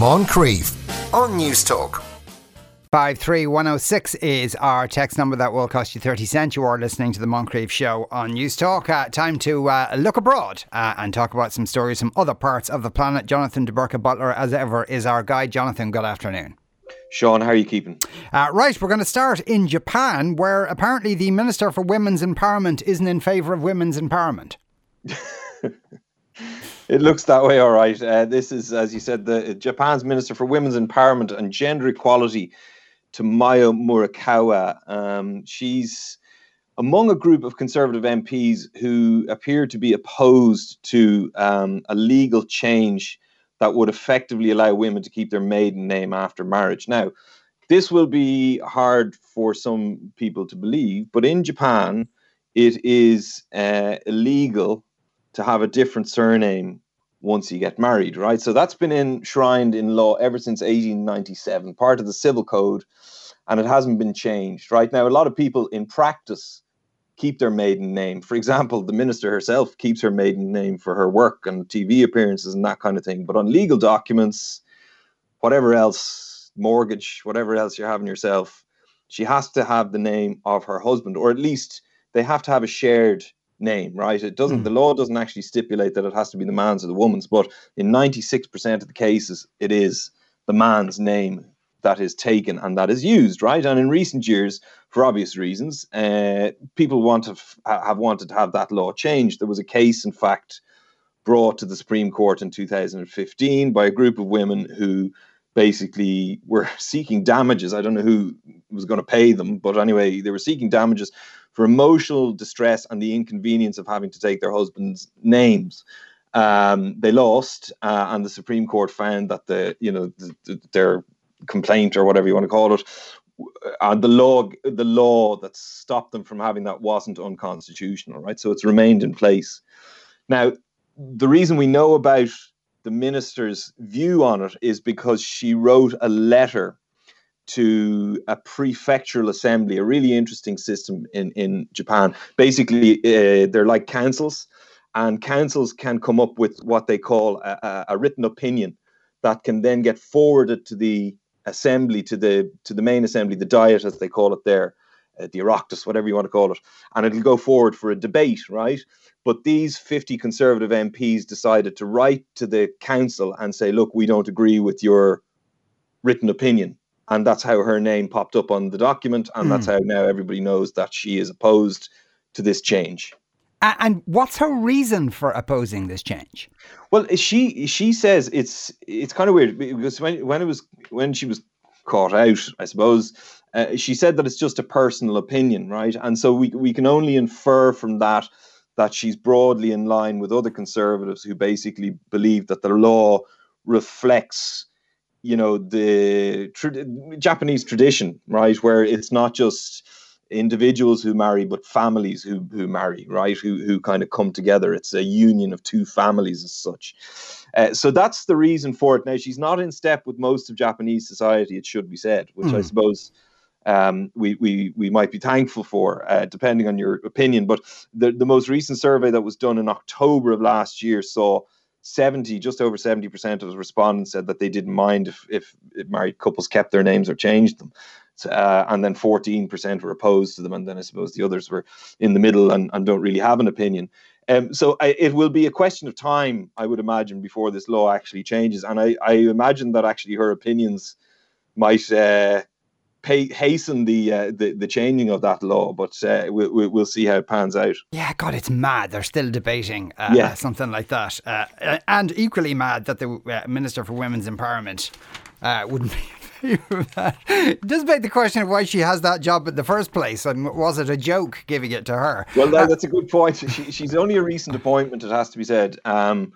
Moncrieff on News Talk. 53106 is our text number that will cost you 30 cents. You are listening to the Moncrieff Show on Newstalk. Uh, time to uh, look abroad uh, and talk about some stories from other parts of the planet. Jonathan de Burca Butler, as ever, is our guide. Jonathan, good afternoon. Sean, how are you keeping? Uh, right, we're going to start in Japan, where apparently the Minister for Women's Empowerment isn't in favour of women's empowerment. it looks that way, all right. Uh, this is, as you said, the Japan's Minister for Women's Empowerment and Gender Equality Tomomi Murakawa. Um, she's among a group of conservative MPs who appear to be opposed to um, a legal change that would effectively allow women to keep their maiden name after marriage. Now, this will be hard for some people to believe, but in Japan, it is uh, illegal to have a different surname once you get married, right? So that's been enshrined in law ever since 1897, part of the civil code, and it hasn't been changed, right? Now, a lot of people in practice keep their maiden name. For example, the minister herself keeps her maiden name for her work and TV appearances and that kind of thing. But on legal documents, whatever else, mortgage, whatever else you're having yourself, she has to have the name of her husband, or at least they have to have a shared name, right? It doesn't. Mm. The law doesn't actually stipulate that it has to be the man's or the woman's, but in ninety six percent of the cases, it is the man's name that is taken and that is used, right? And in recent years, for obvious reasons, uh, people want to f- have wanted to have that law changed. There was a case, in fact, brought to the Supreme Court in 2015 by a group of women who basically were seeking damages. I don't know who was going to pay them, but anyway, they were seeking damages for emotional distress and the inconvenience of having to take their husband's names. Um, they lost, uh, and the Supreme Court found that the you know the, the, their complaint or whatever you want to call it, and the law the law that stopped them from having that wasn't unconstitutional, right? So it's remained in place. Now, the reason we know about the minister's view on it is because she wrote a letter to a prefectural assembly, a really interesting system in, in Japan. Basically, uh, they're like councils, and councils can come up with what they call a, a, written opinion that can then get forwarded to the assembly, to the to the main assembly, the diet as they call it there, uh, the Oireachtas, whatever you want to call it, and it'll go forward for a debate, right? But these 50 Conservative MPs decided to write to the council and say, look, we don't agree with your written opinion and that's how her name popped up on the document, and mm. that's hmm. how now everybody knows that she is opposed to this change. And what's her reason for opposing this change? Well, she she says it's it's kind of weird because when when it was when she was caught out, I suppose uh, she said that it's just a personal opinion, right? And so we we can only infer from that that she's broadly in line with other conservatives who basically believe that the law reflects you know the tra- Japanese tradition, right, where it's not just individuals who marry, but families who who marry, right, who who kind of come together. It's a union of two families as such. Uh, so that's the reason for it. Now she's not in step with most of Japanese society. It should be said, which mm. I hmm. suppose um, we, we we might be thankful for, uh, depending on your opinion. But the the most recent survey that was done in October of last year saw 70, just over 70% of the respondents said that they didn't mind if, if, married couples kept their names or changed them. Uh, and then 14% were opposed to them. And then I suppose the others were in the middle and, and don't really have an opinion. Um, so I, it will be a question of time, I would imagine, before this law actually changes. And I, I imagine that actually her opinions might uh, pay, hasten the, uh, the the changing of that law, but uh, we, we, will see how it pans out. Yeah, God, it's mad. They're still debating uh, yeah. something like that, uh, uh, and equally mad that the uh, Minister for Women's Empowerment wouldn't be. It does beg the question of why she has that job in the first place, and was it a joke giving it to her? Well, that's a good point. She, she's only a recent appointment, it has to be said. Um,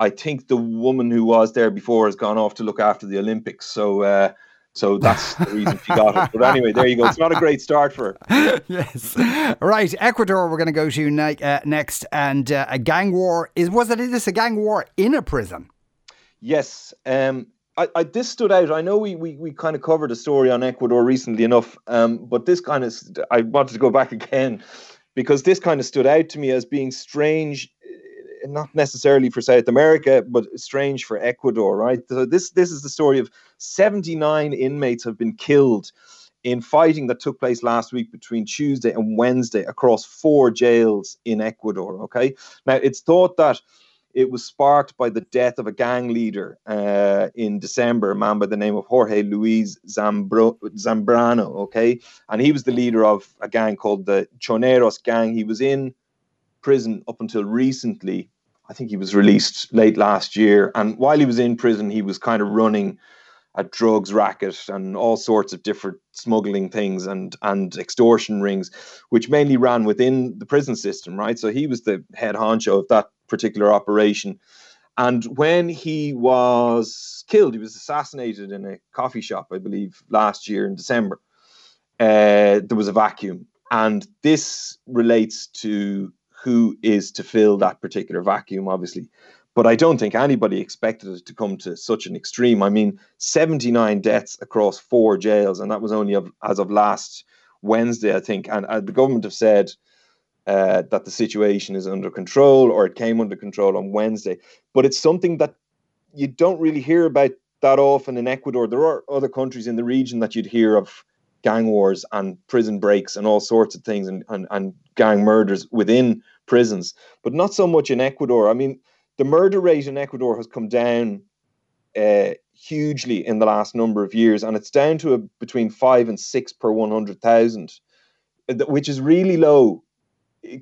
I think the woman who was there before has gone off to look after the Olympics, so so that's the reason she got it. But anyway, there you go. It's not a great start for her. yes. Right. Ecuador, we're going to go to ne- uh, next. And uh, a gang war. is Was it, is this a gang war in a prison? Yes. Um, I, I, this stood out. I know we, we, we kind of covered a story on Ecuador recently enough, um, but this kind of, I wanted to go back again because this kind of stood out to me as being strange not necessarily for South America, but strange for Ecuador, right? So this this is the story of 79 inmates have been killed in fighting that took place last week between Tuesday and Wednesday across four jails in Ecuador. Okay, now it's thought that it was sparked by the death of a gang leader uh, in December, a man by the name of Jorge Luis Zambro- Zambrano. Okay, and he was the leader of a gang called the Choneros gang. He was in prison up until recently. I think he was released late last year, and while he was in prison, he was kind of running a drugs racket and all sorts of different smuggling things and and extortion rings, which mainly ran within the prison system, right? So he was the head honcho of that particular operation. And when he was killed, he was assassinated in a coffee shop, I believe, last year in December. Uh, there was a vacuum. And this relates to who is to fill that particular vacuum, obviously. But I don't think anybody expected it to come to such an extreme. I mean, 79 deaths across four jails, and that was only of, as of last Wednesday, I think. And uh, the government have said uh, that the situation is under control or it came under control on Wednesday. But it's something that you don't really hear about that often in Ecuador. There are other countries in the region that you'd hear of gang wars and prison breaks and all sorts of things and, and, and gang murders within prisons, but not so much in Ecuador. I mean, the murder rate in Ecuador has come down uh, hugely in the last number of years, and it's down to a, between five and six per 100,000, which is really low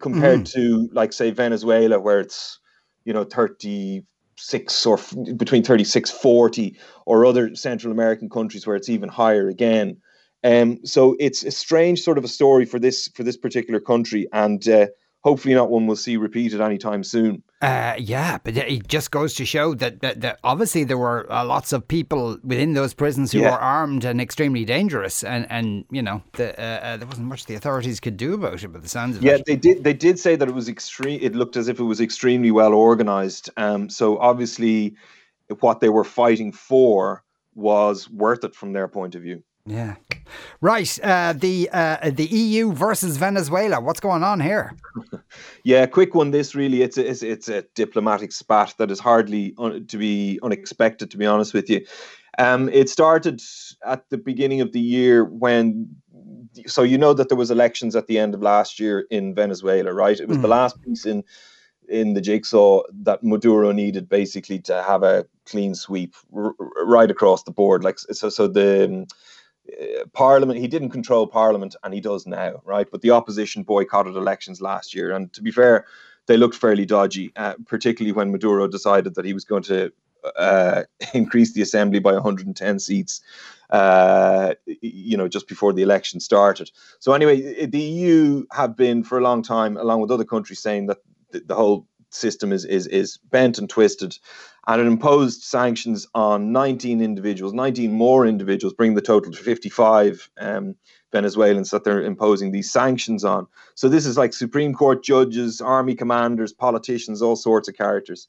compared mm. to like say Venezuela where it's you know 36 or f- between 36 40 or other Central American countries where it's even higher again um so it's a strange sort of a story for this for this particular country and uh, hopefully not one we'll see repeated anytime soon. Uh, yeah, but it just goes to show that, that, that obviously there were uh, lots of people within those prisons who yeah. were armed and extremely dangerous, and, and you know the, uh, uh, there wasn't much the authorities could do about it. But the sounds of yeah, it, they did they did say that it was extreme. It looked as if it was extremely well organized. Um, so obviously, what they were fighting for was worth it from their point of view. Yeah. Right. Uh, the uh, the EU versus Venezuela. What's going on here? yeah, quick one. This really it's a, it's, it's a diplomatic spat that is hardly un- to be unexpected. To be honest with you, um, it started at the beginning of the year when. So you know that there was elections at the end of last year in Venezuela, right? It was mm. the last piece in in the jigsaw that Maduro needed basically to have a clean sweep r- right across the board. Like so, so the Parliament, he didn't control Parliament, and he does now, right? But the opposition boycotted elections last year, and to be fair, they looked fairly dodgy, uh, particularly when Maduro decided that he was going to uh, increase the assembly by 110 seats. Uh, you know, just before the election started. So anyway, the EU have been for a long time, along with other countries, saying that the, the whole system is is is bent and twisted and it imposed sanctions on 19 individuals, 19 more individuals, bringing the total to 55 um, Venezuelans that they're imposing these sanctions on. So this is like Supreme Court judges, army commanders, politicians, all sorts of characters.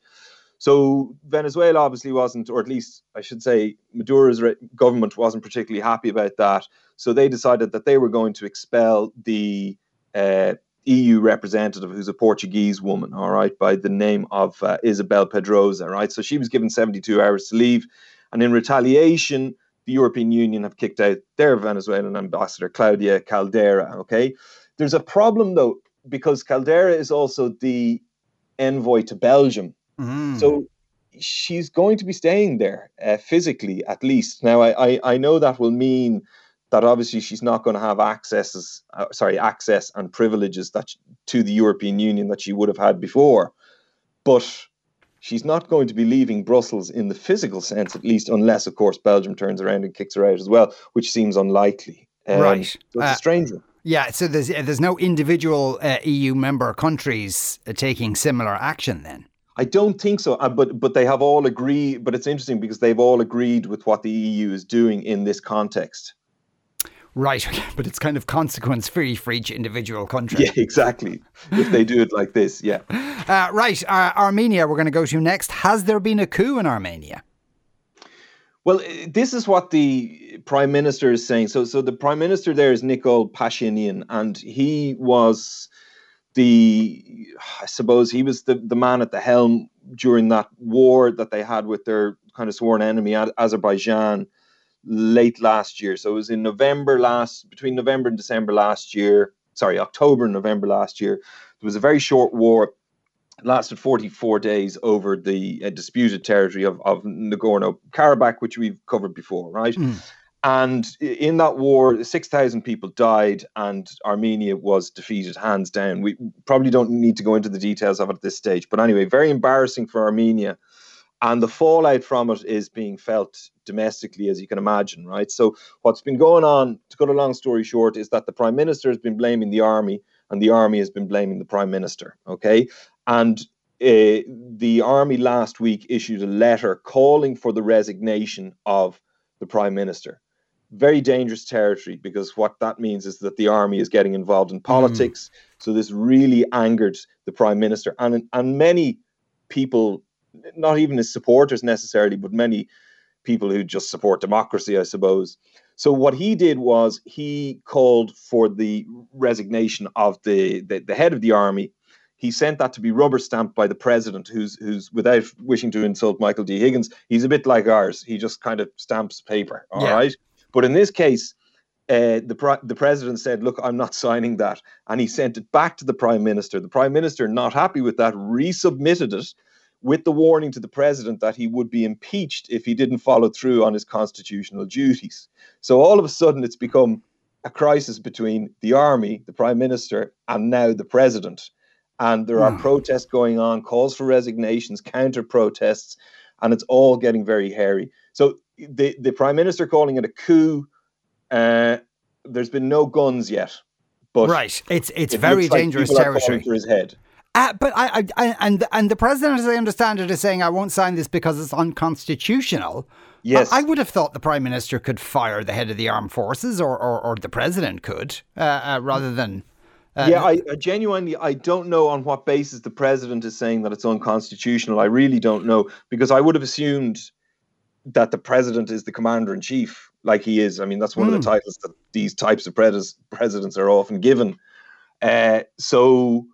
So Venezuela obviously wasn't, or at least I should say, Maduro's re- government wasn't particularly happy about that. So they decided that they were going to expel the uh, EU representative who's a Portuguese woman, all right, by the name of uh, Isabel Pedrosa, right? So she was given 72 hours to leave. And in retaliation, the European Union have kicked out their Venezuelan ambassador, Claudia Caldera, okay? There's a problem, though, because Caldera is also the envoy to Belgium. Mm. So she's going to be staying there uh, physically, at least. Now, I, I, I know that will mean that obviously she's not going to have accesses, uh, sorry, access and privileges that to the European Union that she would have had before, but she's not going to be leaving Brussels in the physical sense, at least, unless, of course, Belgium turns around and kicks her out as well, which seems unlikely. Um, right, so it's uh, a strange one. Yeah, so there's there's no individual uh, EU member countries uh, taking similar action then. I don't think so, uh, but but they have all agreed. But it's interesting because they've all agreed with what the EU is doing in this context. Right, but it's kind of consequence free for each individual country. Yeah, exactly. if they do it like this, yeah. Uh, right, uh, Armenia, we're going to go to next. Has there been a coup in Armenia? Well, this is what the prime minister is saying. So, so the prime minister there is Nikol Pashinyan, and he was the I suppose he was the, the man at the helm during that war that they had with their kind of sworn enemy Azerbaijan late last year. So it was in November last between November and December last year. Sorry, October and November last year. There was a very short war. It lasted 44 days over the uh, disputed territory of, of Nagorno Karabakh, which we've covered before, right? Mm. And in that war, 6,000 people died and Armenia was defeated hands down. We probably don't need to go into the details of it at this stage. But anyway, very embarrassing for Armenia. And the fallout from it is being felt domestically, as you can imagine, right? So, what's been going on, to cut a long story short, is that the prime minister has been blaming the army and the army has been blaming the prime minister, okay? And uh, the army last week issued a letter calling for the resignation of the prime minister very dangerous territory because what that means is that the army is getting involved in politics. Mm. So this really angered the prime minister and and many people, not even his supporters necessarily, but many people who just support democracy, I suppose. So what he did was he called for the resignation of the, the, the head of the army. He sent that to be rubber stamped by the president, who's who's without wishing to insult Michael D. Higgins, he's a bit like ours. He just kind of stamps paper. All yeah. right. But in this case, uh, the the president said, "Look, I'm not signing that," and he sent it back to the prime minister. The prime minister, not happy with that, resubmitted it with the warning to the president that he would be impeached if he didn't follow through on his constitutional duties. So all of a sudden, it's become a crisis between the army, the prime minister, and now the president. And there are mm. protests going on, calls for resignations, counter protests, and it's all getting very hairy. So the the prime minister calling it a coup. Uh, there's been no guns yet, but right, it's it's it very dangerous like territory his head. Uh, but I, I, and and the president, as I understand it, is saying I won't sign this because it's unconstitutional. Yes, I, I would have thought the prime minister could fire the head of the armed forces, or or, or the president could, uh, uh, rather than. Uh, yeah, I, I, genuinely I don't know on what basis the president is saying that it's unconstitutional. I really don't know because I would have assumed that the president is the commander in chief, like he is. I mean, that's one mm. of the hmm. titles that these types of pres- presidents are often given. Uh, so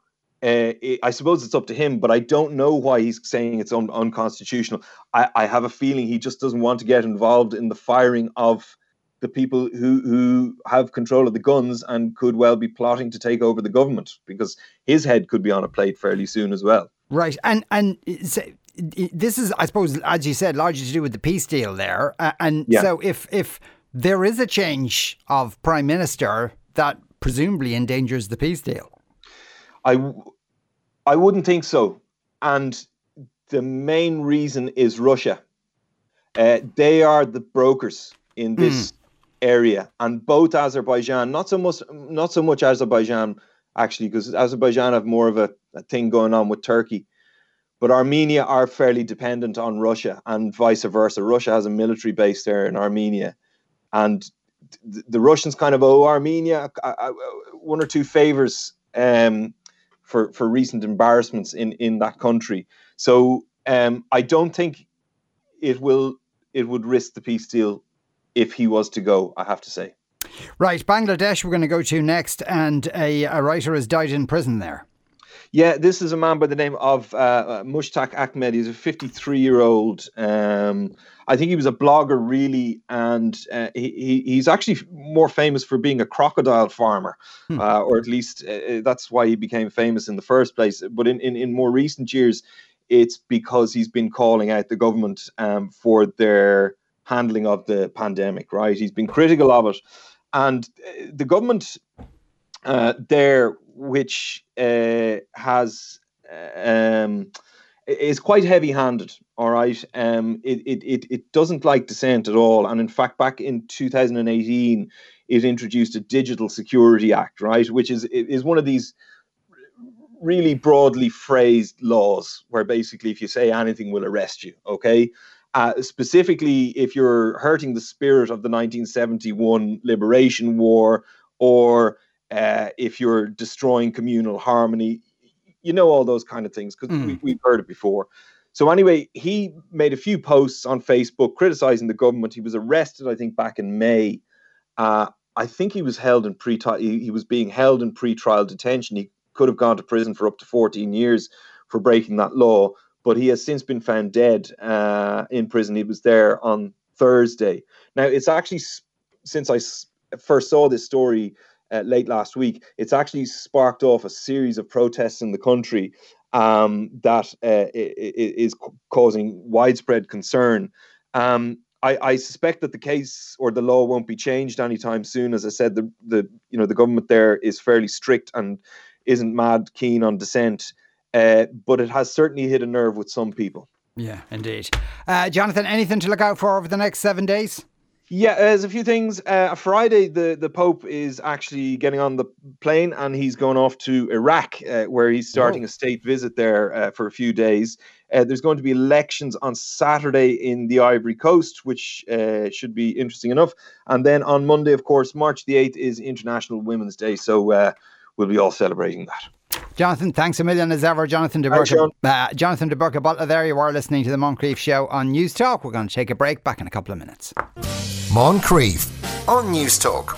uh, it, I suppose it's up to him, but I don't know why he's saying it's un- unconstitutional. I, I, have a feeling he just doesn't want to get involved in the firing of the people who who have control of the guns and could well be plotting to take over the government because his head could be on a plate fairly soon as well. Right, and and this is, I suppose, as you said, largely to do with the peace deal there. Uh, and yeah. so, if if there is a change of prime minister, that presumably endangers the peace deal. I I wouldn't think so, and the main reason is Russia. Uh, they are the brokers in this mm. area, and both Azerbaijan, not so much, not so much Azerbaijan actually, because Azerbaijan have more of a, a thing going on with Turkey but Armenia are fairly dependent on Russia and vice versa. Russia has a military base there in Armenia, and the Russians kind of owe Armenia one or two favors um, for for recent embarrassments in in that country. So um, I don't think it will it would risk the peace deal if he was to go. I have to say. Right, Bangladesh. We're going to go to next, and a, a writer has died in prison there. Yeah, this is a man by the name of uh, uh Mushtaq Ahmed. He's a 53 year old. Um, I think he was a blogger, really, and uh, he, he's actually more famous for being a crocodile farmer, hmm. uh, or at least uh, uh, that's why he became famous in the first place. But in, in, in more recent years, it's because he's been calling out the government um, for their handling of the pandemic, right? He's been critical of it. And the government uh, there which uh, has um, is quite heavy-handed. All right, um, it, it it doesn't like dissent at all, and in fact, back in 2018, it introduced a Digital Security Act, right, which is is one of these really broadly phrased laws where basically if you say anything we'll arrest you okay? Uh, specifically if you're hurting the spirit of the 1971 liberation war or if you're destroying communal harmony, you know all those kind of things because mm. we, have heard it before. So anyway, he made a few posts on Facebook criticizing the government. He was arrested, I think, back in May. Uh, I think he was held in pre he, he was being held in pre-trial detention. He could have gone to prison for up to 14 years for breaking that law. But he has since been found dead uh, in prison. He was there on Thursday. Now, it's actually since I first saw this story uh, late last week, it's actually sparked off a series of protests in the country um, that uh, is causing widespread concern. Um, I, I, suspect that the case or the law won't be changed anytime soon. As I said, the, the you know the government there is fairly strict and isn't mad keen on dissent, uh, but it has certainly hit a nerve with some people. Yeah, indeed. Uh, Jonathan, anything to look out for over the next seven days? Yeah, there's a few things. Uh, Friday, the, the Pope is actually getting on the plane and he's going off to Iraq, uh, where he's starting oh. a state visit there uh, for a few days. Uh, there's going to be elections on Saturday in the Ivory Coast, which uh, should be interesting enough. And then on Monday, of course, March the 8th is International Women's Day. So uh, we'll be all celebrating that. Jonathan, thanks a million as ever. Jonathan de Burca. Uh, Jonathan de Burca, Butler there. You are listening to the Moncrieff Show on News Talk. We're going to take a break back in a couple of minutes. Moncrieff on News Talk.